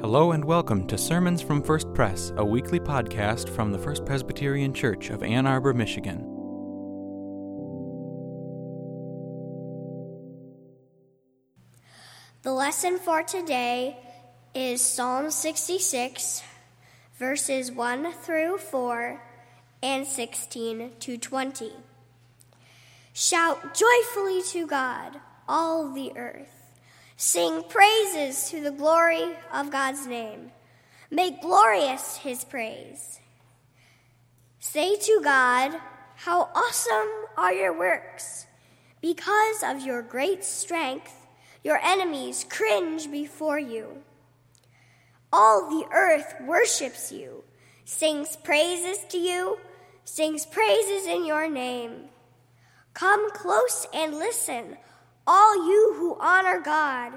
Hello and welcome to Sermons from First Press, a weekly podcast from the First Presbyterian Church of Ann Arbor, Michigan. The lesson for today is Psalm 66, verses 1 through 4 and 16 to 20. Shout joyfully to God, all the earth. Sing praises to the glory of God's name. Make glorious his praise. Say to God, How awesome are your works! Because of your great strength, your enemies cringe before you. All the earth worships you, sings praises to you, sings praises in your name. Come close and listen all you who honor God,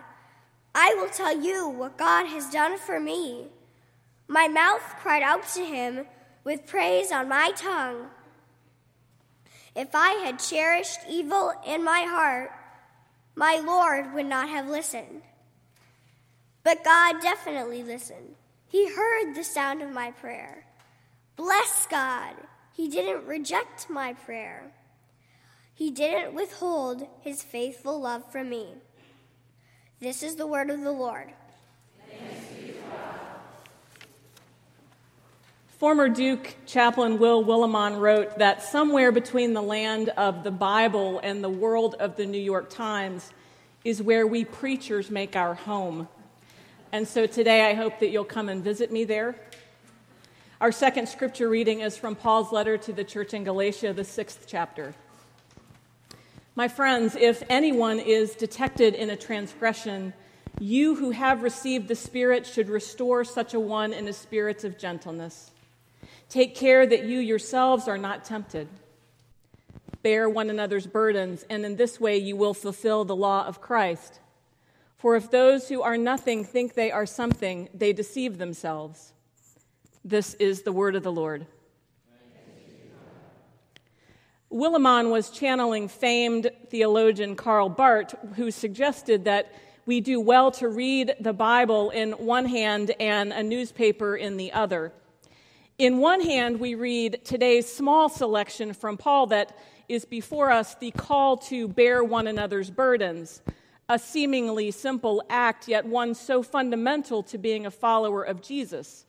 I will tell you what God has done for me. My mouth cried out to him with praise on my tongue. If I had cherished evil in my heart, my Lord would not have listened. But God definitely listened. He heard the sound of my prayer. Bless God, He didn't reject my prayer. He didn't withhold his faithful love from me. This is the word of the Lord. Former Duke Chaplain Will Willimon wrote that somewhere between the land of the Bible and the world of the New York Times is where we preachers make our home. And so today I hope that you'll come and visit me there. Our second scripture reading is from Paul's letter to the church in Galatia, the sixth chapter. My friends, if anyone is detected in a transgression, you who have received the Spirit should restore such a one in a spirit of gentleness. Take care that you yourselves are not tempted. Bear one another's burdens, and in this way you will fulfill the law of Christ. For if those who are nothing think they are something, they deceive themselves. This is the word of the Lord. Willimon was channeling famed theologian Karl Barth, who suggested that we do well to read the Bible in one hand and a newspaper in the other. In one hand, we read today's small selection from Paul that is before us the call to bear one another's burdens, a seemingly simple act, yet one so fundamental to being a follower of Jesus.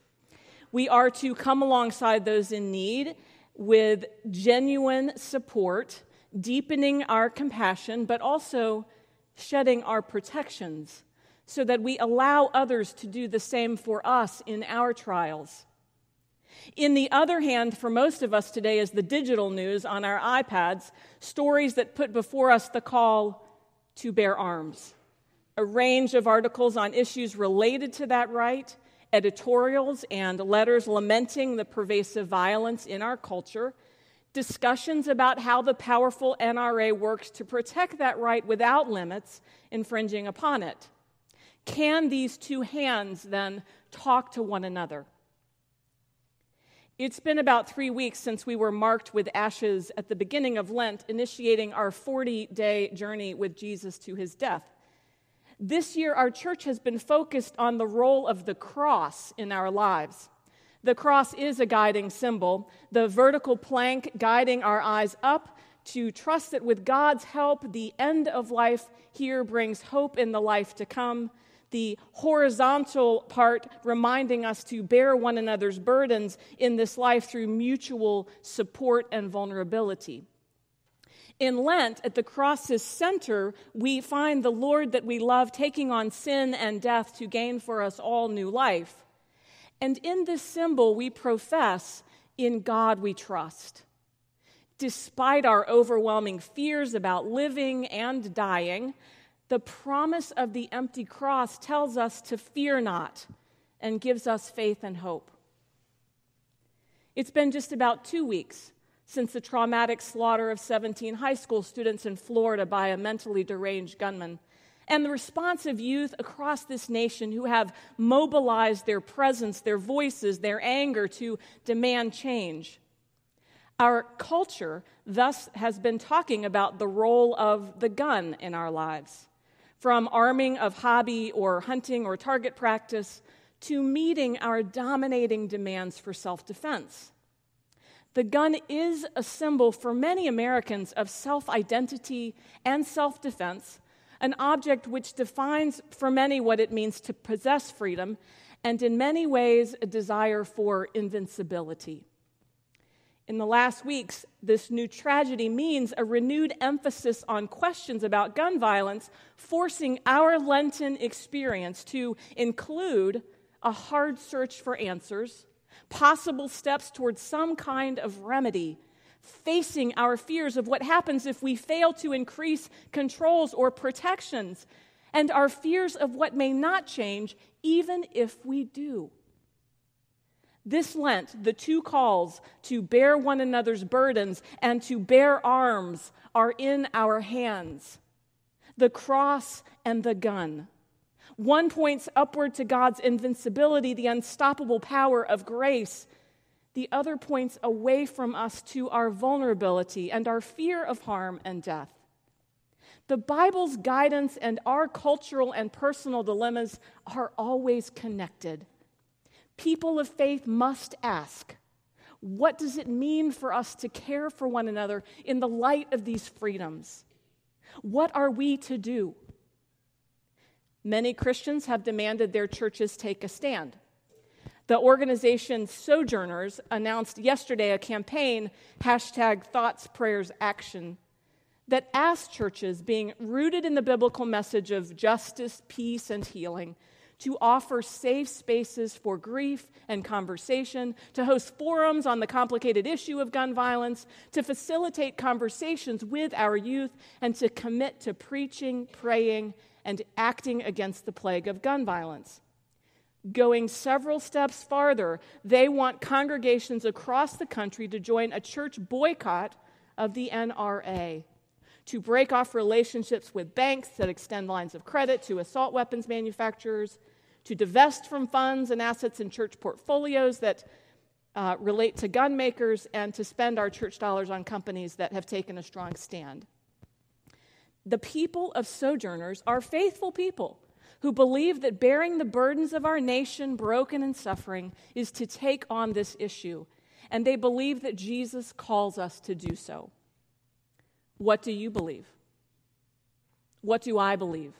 We are to come alongside those in need with genuine support, deepening our compassion, but also shedding our protections so that we allow others to do the same for us in our trials. In the other hand, for most of us today, is the digital news on our iPads, stories that put before us the call to bear arms. A range of articles on issues related to that right editorials and letters lamenting the pervasive violence in our culture, discussions about how the powerful NRA works to protect that right without limits, infringing upon it. Can these two hands then talk to one another? It's been about three weeks since we were marked with ashes at the beginning of Lent, initiating our 40 day journey with Jesus to his death. This year, our church has been focused on the role of the cross in our lives. The cross is a guiding symbol, the vertical plank guiding our eyes up to trust that with God's help, the end of life here brings hope in the life to come. The horizontal part reminding us to bear one another's burdens in this life through mutual support and vulnerability. In Lent, at the cross's center, we find the Lord that we love taking on sin and death to gain for us all new life. And in this symbol, we profess, in God we trust. Despite our overwhelming fears about living and dying, the promise of the empty cross tells us to fear not and gives us faith and hope. It's been just about two weeks since the traumatic slaughter of 17 high school students in Florida by a mentally deranged gunman, and the response of youth across this nation who have mobilized their presence, their voices, their anger to demand change. Our culture thus has been talking about the role of the gun in our lives, from arming of hobby or hunting or target practice to meeting our dominating demands for self defense. The gun is a symbol for many Americans of self identity and self defense, an object which defines for many what it means to possess freedom, and in many ways, a desire for invincibility. In the last weeks, this new tragedy means a renewed emphasis on questions about gun violence, forcing our Lenten experience to include a hard search for answers, possible steps towards some kind of remedy, facing our fears of what happens if we fail to increase controls or protections, and our fears of what may not change even if we do. This Lent, the two calls to bear one another's burdens and to bear arms are in our hands the cross and the gun. One points upward to God's invincibility, the unstoppable power of grace. The other points away from us to our vulnerability and our fear of harm and death. The Bible's guidance and our cultural and personal dilemmas are always connected people of faith must ask what does it mean for us to care for one another in the light of these freedoms? What are we to do? Many Christians have demanded their churches take a stand. The organization Sojourners announced yesterday a campaign, hashtag Thoughts, Prayers, Action, that asks churches being rooted in the biblical message of justice, peace, and healing to offer safe spaces for grief and conversation, to host forums on the complicated issue of gun violence, to facilitate conversations with our youth, and to commit to preaching, praying, and acting against the plague of gun violence. Going several steps farther, they want congregations across the country to join a church boycott of the NRA to break off relationships with banks that extend lines of credit to assault weapons manufacturers, to divest from funds and assets in church portfolios that uh, relate to gun makers, and to spend our church dollars on companies that have taken a strong stand. The people of sojourners are faithful people who believe that bearing the burdens of our nation, broken and suffering, is to take on this issue. And they believe that Jesus calls us to do so. What do you believe? What do I believe?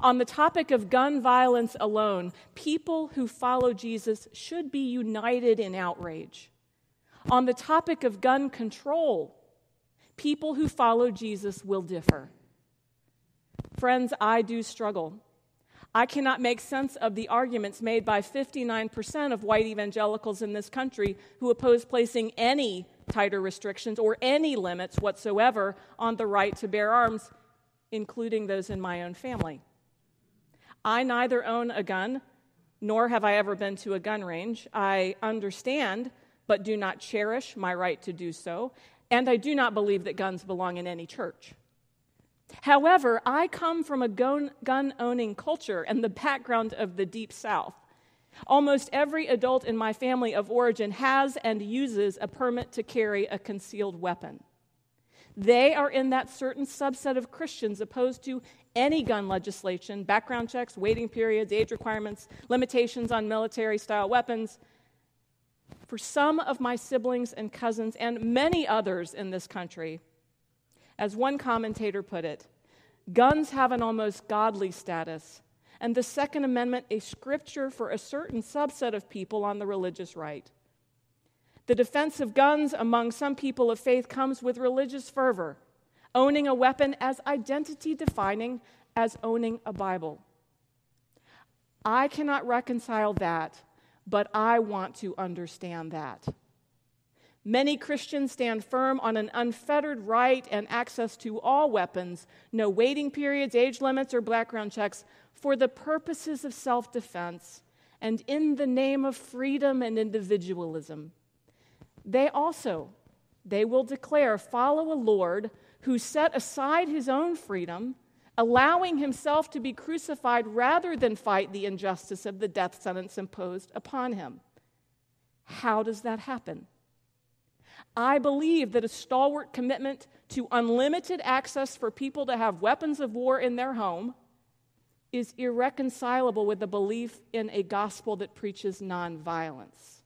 On the topic of gun violence alone, people who follow Jesus should be united in outrage. On the topic of gun control, people who follow Jesus will differ. Friends, I do struggle. I cannot make sense of the arguments made by 59% of white evangelicals in this country who oppose placing any tighter restrictions or any limits whatsoever on the right to bear arms, including those in my own family. I neither own a gun, nor have I ever been to a gun range. I understand, but do not cherish my right to do so, and I do not believe that guns belong in any church. However, I come from a gun owning culture and the background of the Deep South. Almost every adult in my family of origin has and uses a permit to carry a concealed weapon. They are in that certain subset of Christians opposed to any gun legislation, background checks, waiting periods, age requirements, limitations on military style weapons. For some of my siblings and cousins, and many others in this country, as one commentator put it, guns have an almost godly status, and the Second Amendment a scripture for a certain subset of people on the religious right. The defense of guns among some people of faith comes with religious fervor, owning a weapon as identity defining as owning a Bible. I cannot reconcile that, but I want to understand that. Many Christians stand firm on an unfettered right and access to all weapons, no waiting periods, age limits, or background checks, for the purposes of self defense and in the name of freedom and individualism they also they will declare follow a lord who set aside his own freedom allowing himself to be crucified rather than fight the injustice of the death sentence imposed upon him how does that happen i believe that a stalwart commitment to unlimited access for people to have weapons of war in their home is irreconcilable with the belief in a gospel that preaches nonviolence.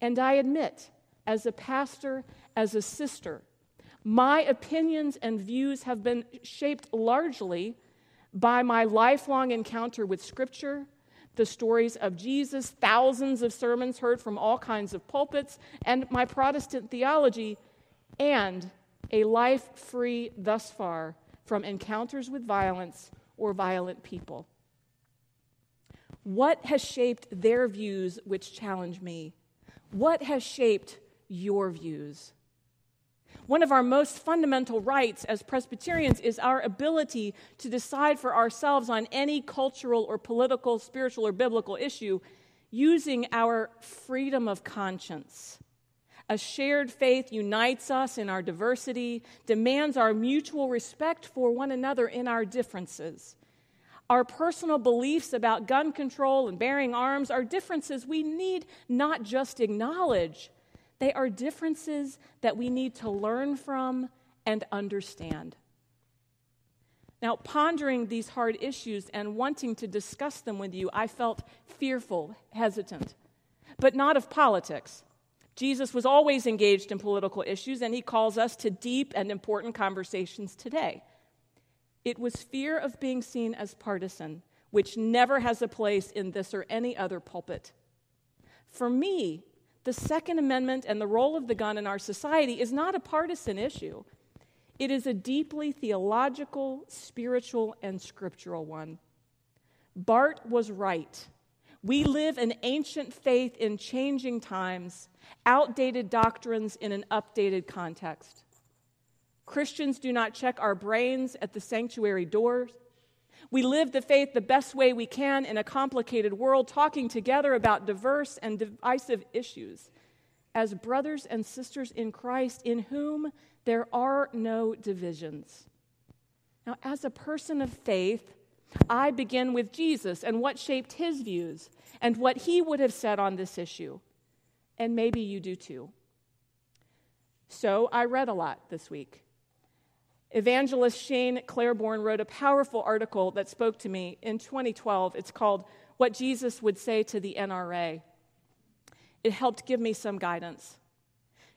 And I admit, as a pastor, as a sister, my opinions and views have been shaped largely by my lifelong encounter with Scripture, the stories of Jesus, thousands of sermons heard from all kinds of pulpits, and my Protestant theology, and a life free thus far from encounters with violence or violent people. What has shaped their views which challenge me? What has shaped your views? One of our most fundamental rights as Presbyterians is our ability to decide for ourselves on any cultural or political, spiritual, or biblical issue using our freedom of conscience. A shared faith unites us in our diversity, demands our mutual respect for one another in our differences. Our personal beliefs about gun control and bearing arms are differences we need not just acknowledge, they are differences that we need to learn from and understand. Now, pondering these hard issues and wanting to discuss them with you, I felt fearful, hesitant, but not of politics. Jesus was always engaged in political issues, and he calls us to deep and important conversations today. It was fear of being seen as partisan, which never has a place in this or any other pulpit. For me, the Second Amendment and the role of the gun in our society is not a partisan issue. It is a deeply theological, spiritual, and scriptural one. Barth was right. We live an ancient faith in changing times, outdated doctrines in an updated context. Christians do not check our brains at the sanctuary doors. We live the faith the best way we can in a complicated world, talking together about diverse and divisive issues as brothers and sisters in Christ, in whom there are no divisions. Now, as a person of faith, I begin with Jesus and what shaped his views and what he would have said on this issue. And maybe you do too. So I read a lot this week. Evangelist Shane Claiborne wrote a powerful article that spoke to me in 2012. It's called What Jesus Would Say to the NRA. It helped give me some guidance.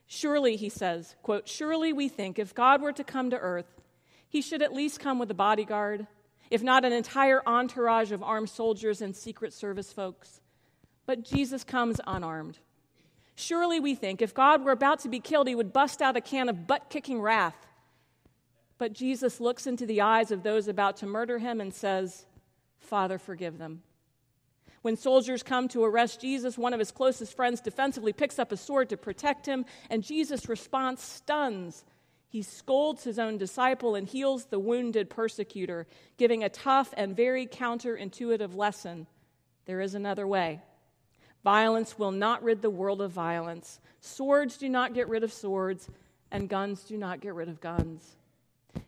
Surely, he says, quote, surely we think if God were to come to earth, he should at least come with a bodyguard, if not an entire entourage of armed soldiers and Secret Service folks. But Jesus comes unarmed. Surely we think if God were about to be killed, he would bust out a can of butt kicking wrath but Jesus looks into the eyes of those about to murder him and says, Father, forgive them. When soldiers come to arrest Jesus, one of his closest friends defensively picks up a sword to protect him, and Jesus' response stuns. He scolds his own disciple and heals the wounded persecutor, giving a tough and very counterintuitive lesson. There is another way. Violence will not rid the world of violence. Swords do not get rid of swords, and guns do not get rid of guns.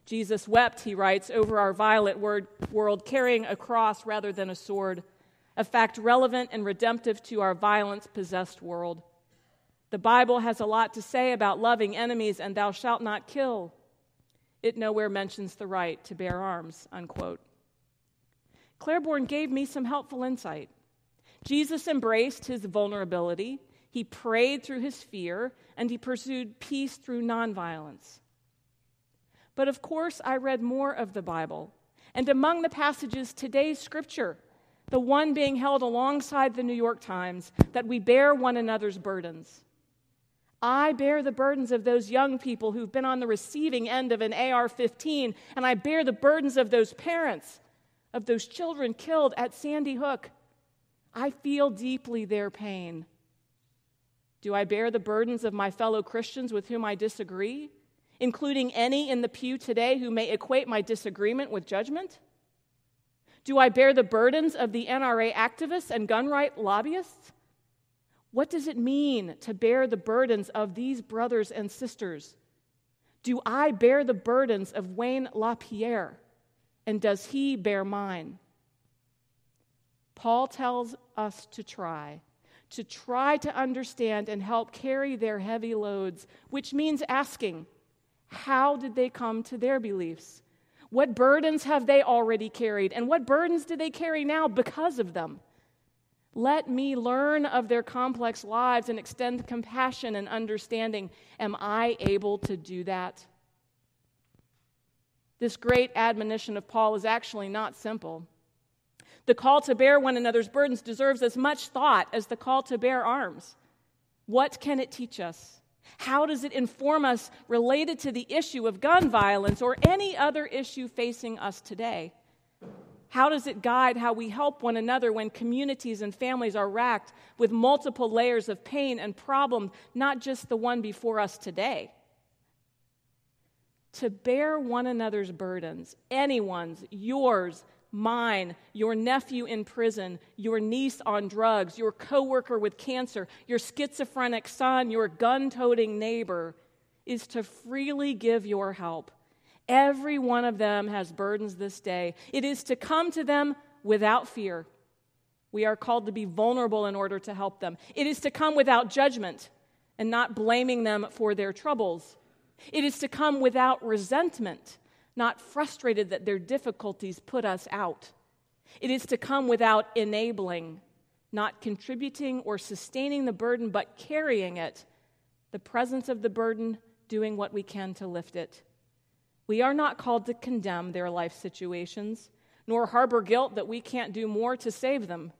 Jesus wept, he writes, over our violent word, world, carrying a cross rather than a sword, a fact relevant and redemptive to our violence possessed world. The Bible has a lot to say about loving enemies and thou shalt not kill. It nowhere mentions the right to bear arms, unquote. Claiborne gave me some helpful insight. Jesus embraced his vulnerability, he prayed through his fear, and he pursued peace through nonviolence. But of course, I read more of the Bible. And among the passages, today's scripture, the one being held alongside the New York Times, that we bear one another's burdens. I bear the burdens of those young people who've been on the receiving end of an AR 15, and I bear the burdens of those parents, of those children killed at Sandy Hook. I feel deeply their pain. Do I bear the burdens of my fellow Christians with whom I disagree? Including any in the pew today who may equate my disagreement with judgment? Do I bear the burdens of the NRA activists and gun right lobbyists? What does it mean to bear the burdens of these brothers and sisters? Do I bear the burdens of Wayne LaPierre? And does he bear mine? Paul tells us to try, to try to understand and help carry their heavy loads, which means asking, how did they come to their beliefs? What burdens have they already carried? And what burdens do they carry now because of them? Let me learn of their complex lives and extend compassion and understanding. Am I able to do that? This great admonition of Paul is actually not simple. The call to bear one another's burdens deserves as much thought as the call to bear arms. What can it teach us? How does it inform us related to the issue of gun violence or any other issue facing us today? How does it guide how we help one another when communities and families are racked with multiple layers of pain and problem, not just the one before us today? to bear one another's burdens, anyone's, yours, mine, your nephew in prison, your niece on drugs, your coworker with cancer, your schizophrenic son, your gun-toting neighbor, is to freely give your help. Every one of them has burdens this day. It is to come to them without fear. We are called to be vulnerable in order to help them. It is to come without judgment and not blaming them for their troubles. It is to come without resentment, not frustrated that their difficulties put us out. It is to come without enabling, not contributing or sustaining the burden, but carrying it, the presence of the burden, doing what we can to lift it. We are not called to condemn their life situations, nor harbor guilt that we can't do more to save them.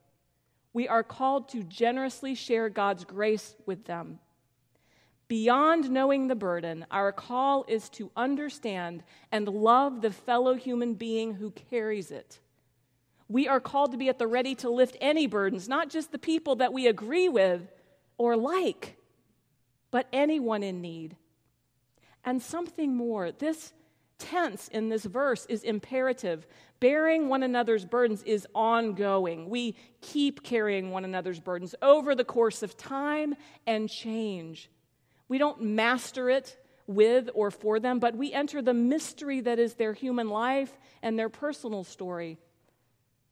We are called to generously share God's grace with them Beyond knowing the burden, our call is to understand and love the fellow human being who carries it. We are called to be at the ready to lift any burdens, not just the people that we agree with or like, but anyone in need. And something more, this tense in this verse is imperative. Bearing one another's burdens is ongoing. We keep carrying one another's burdens over the course of time and change. We don't master it with or for them, but we enter the mystery that is their human life and their personal story.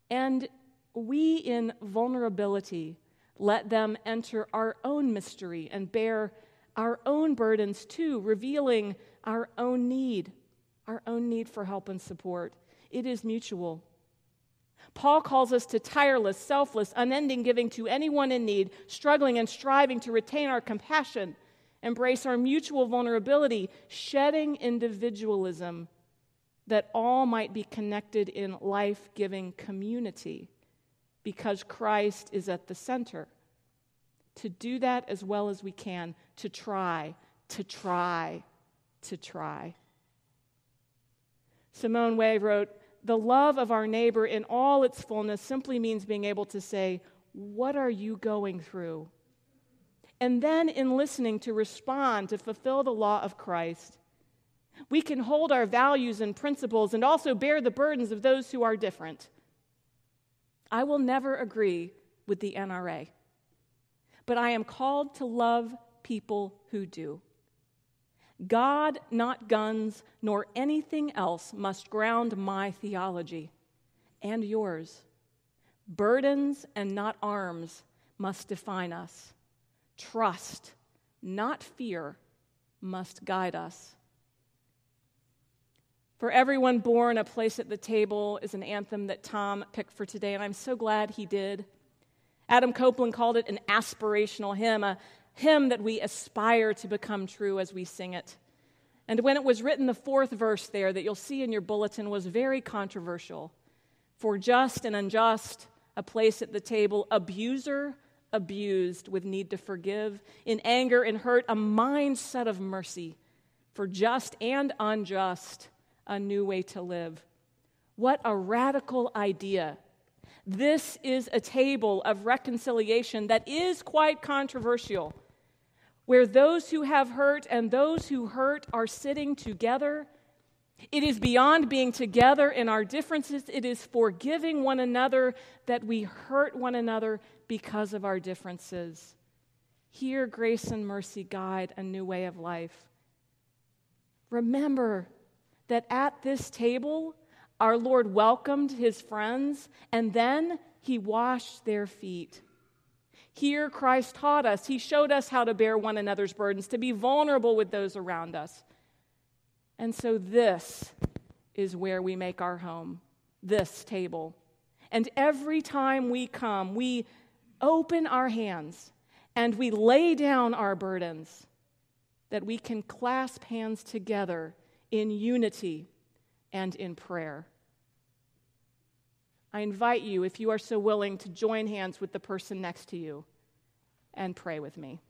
And we, in vulnerability, let them enter our own mystery and bear our own burdens too, revealing our own need, our own need for help and support. It is mutual. Paul calls us to tireless, selfless, unending giving to anyone in need, struggling and striving to retain our compassion embrace our mutual vulnerability, shedding individualism that all might be connected in life giving community because Christ is at the center. To do that as well as we can, to try, to try, to try. Simone Weil wrote, The love of our neighbor in all its fullness simply means being able to say, What are you going through? And then in listening to respond to fulfill the law of Christ. We can hold our values and principles and also bear the burdens of those who are different. I will never agree with the NRA, but I am called to love people who do. God, not guns, nor anything else must ground my theology and yours. Burdens and not arms must define us. Trust, not fear, must guide us. For everyone born, a place at the table is an anthem that Tom picked for today, and I'm so glad he did. Adam Copeland called it an aspirational hymn, a hymn that we aspire to become true as we sing it. And when it was written, the fourth verse there that you'll see in your bulletin was very controversial. For just and unjust, a place at the table, abuser abused with need to forgive, in anger and hurt, a mindset of mercy for just and unjust, a new way to live. What a radical idea. This is a table of reconciliation that is quite controversial, where those who have hurt and those who hurt are sitting together. It is beyond being together in our differences. It is forgiving one another that we hurt one another because of our differences. Here, grace and mercy guide a new way of life. Remember that at this table, our Lord welcomed his friends and then he washed their feet. Here, Christ taught us, he showed us how to bear one another's burdens, to be vulnerable with those around us. And so, this is where we make our home, this table. And every time we come, we open our hands and we lay down our burdens, that we can clasp hands together in unity and in prayer. I invite you, if you are so willing, to join hands with the person next to you and pray with me.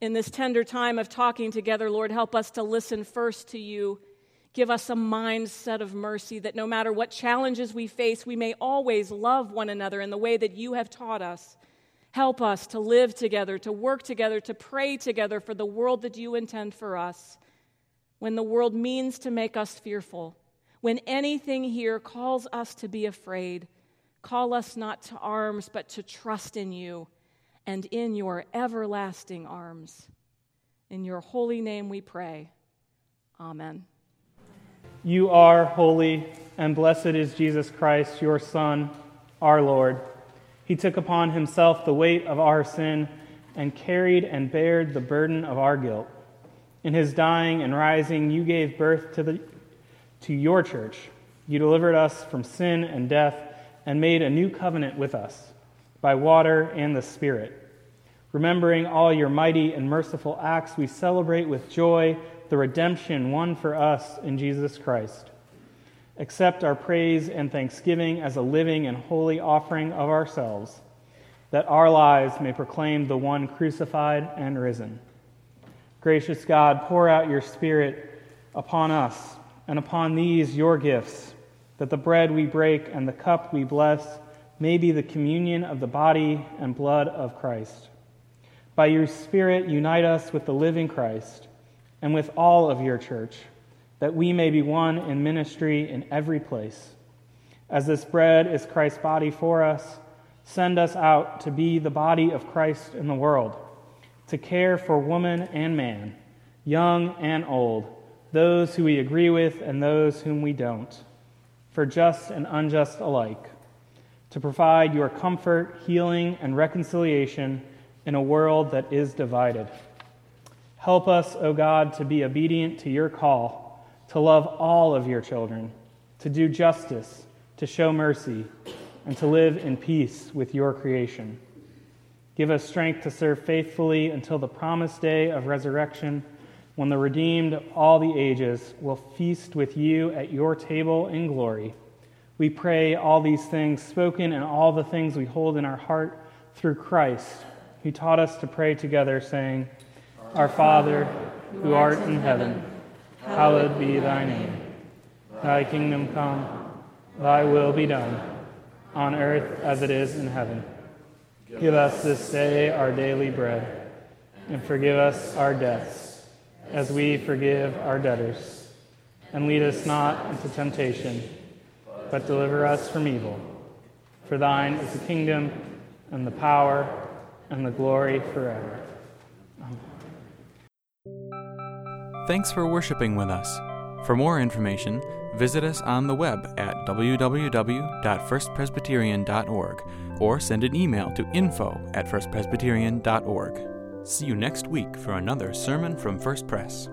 In this tender time of talking together, Lord, help us to listen first to you. Give us a mindset of mercy that no matter what challenges we face, we may always love one another in the way that you have taught us. Help us to live together, to work together, to pray together for the world that you intend for us. When the world means to make us fearful, when anything here calls us to be afraid, call us not to arms, but to trust in you and in your everlasting arms. In your holy name we pray. Amen. You are holy, and blessed is Jesus Christ, your Son, our Lord. He took upon himself the weight of our sin and carried and bared the burden of our guilt. In his dying and rising, you gave birth to, the, to your church. You delivered us from sin and death and made a new covenant with us by water and the Spirit. Remembering all your mighty and merciful acts, we celebrate with joy the redemption won for us in Jesus Christ accept our praise and thanksgiving as a living and holy offering of ourselves, that our lives may proclaim the one crucified and risen. Gracious God, pour out your Spirit upon us and upon these your gifts, that the bread we break and the cup we bless may be the communion of the body and blood of Christ. By your Spirit, unite us with the living Christ and with all of your church that we may be one in ministry in every place. As this bread is Christ's body for us, send us out to be the body of Christ in the world, to care for woman and man, young and old, those who we agree with and those whom we don't, for just and unjust alike, to provide your comfort, healing, and reconciliation in a world that is divided. Help us, O God, to be obedient to your call to love all of your children, to do justice, to show mercy, and to live in peace with your creation. Give us strength to serve faithfully until the promised day of resurrection, when the redeemed of all the ages will feast with you at your table in glory. We pray all these things spoken and all the things we hold in our heart through Christ, who taught us to pray together, saying, Our Father, who art in heaven, hallowed be thy name. Thy kingdom come, thy will be done, on earth as it is in heaven. Give us this day our daily bread, and forgive us our debts, as we forgive our debtors. And lead us not into temptation, but deliver us from evil. For thine is the kingdom, and the power, and the glory forever. Thanks for worshiping with us. For more information, visit us on the web at www.firstpresbyterian.org or send an email to info at firstpresbyterian.org. See you next week for another sermon from First Pres.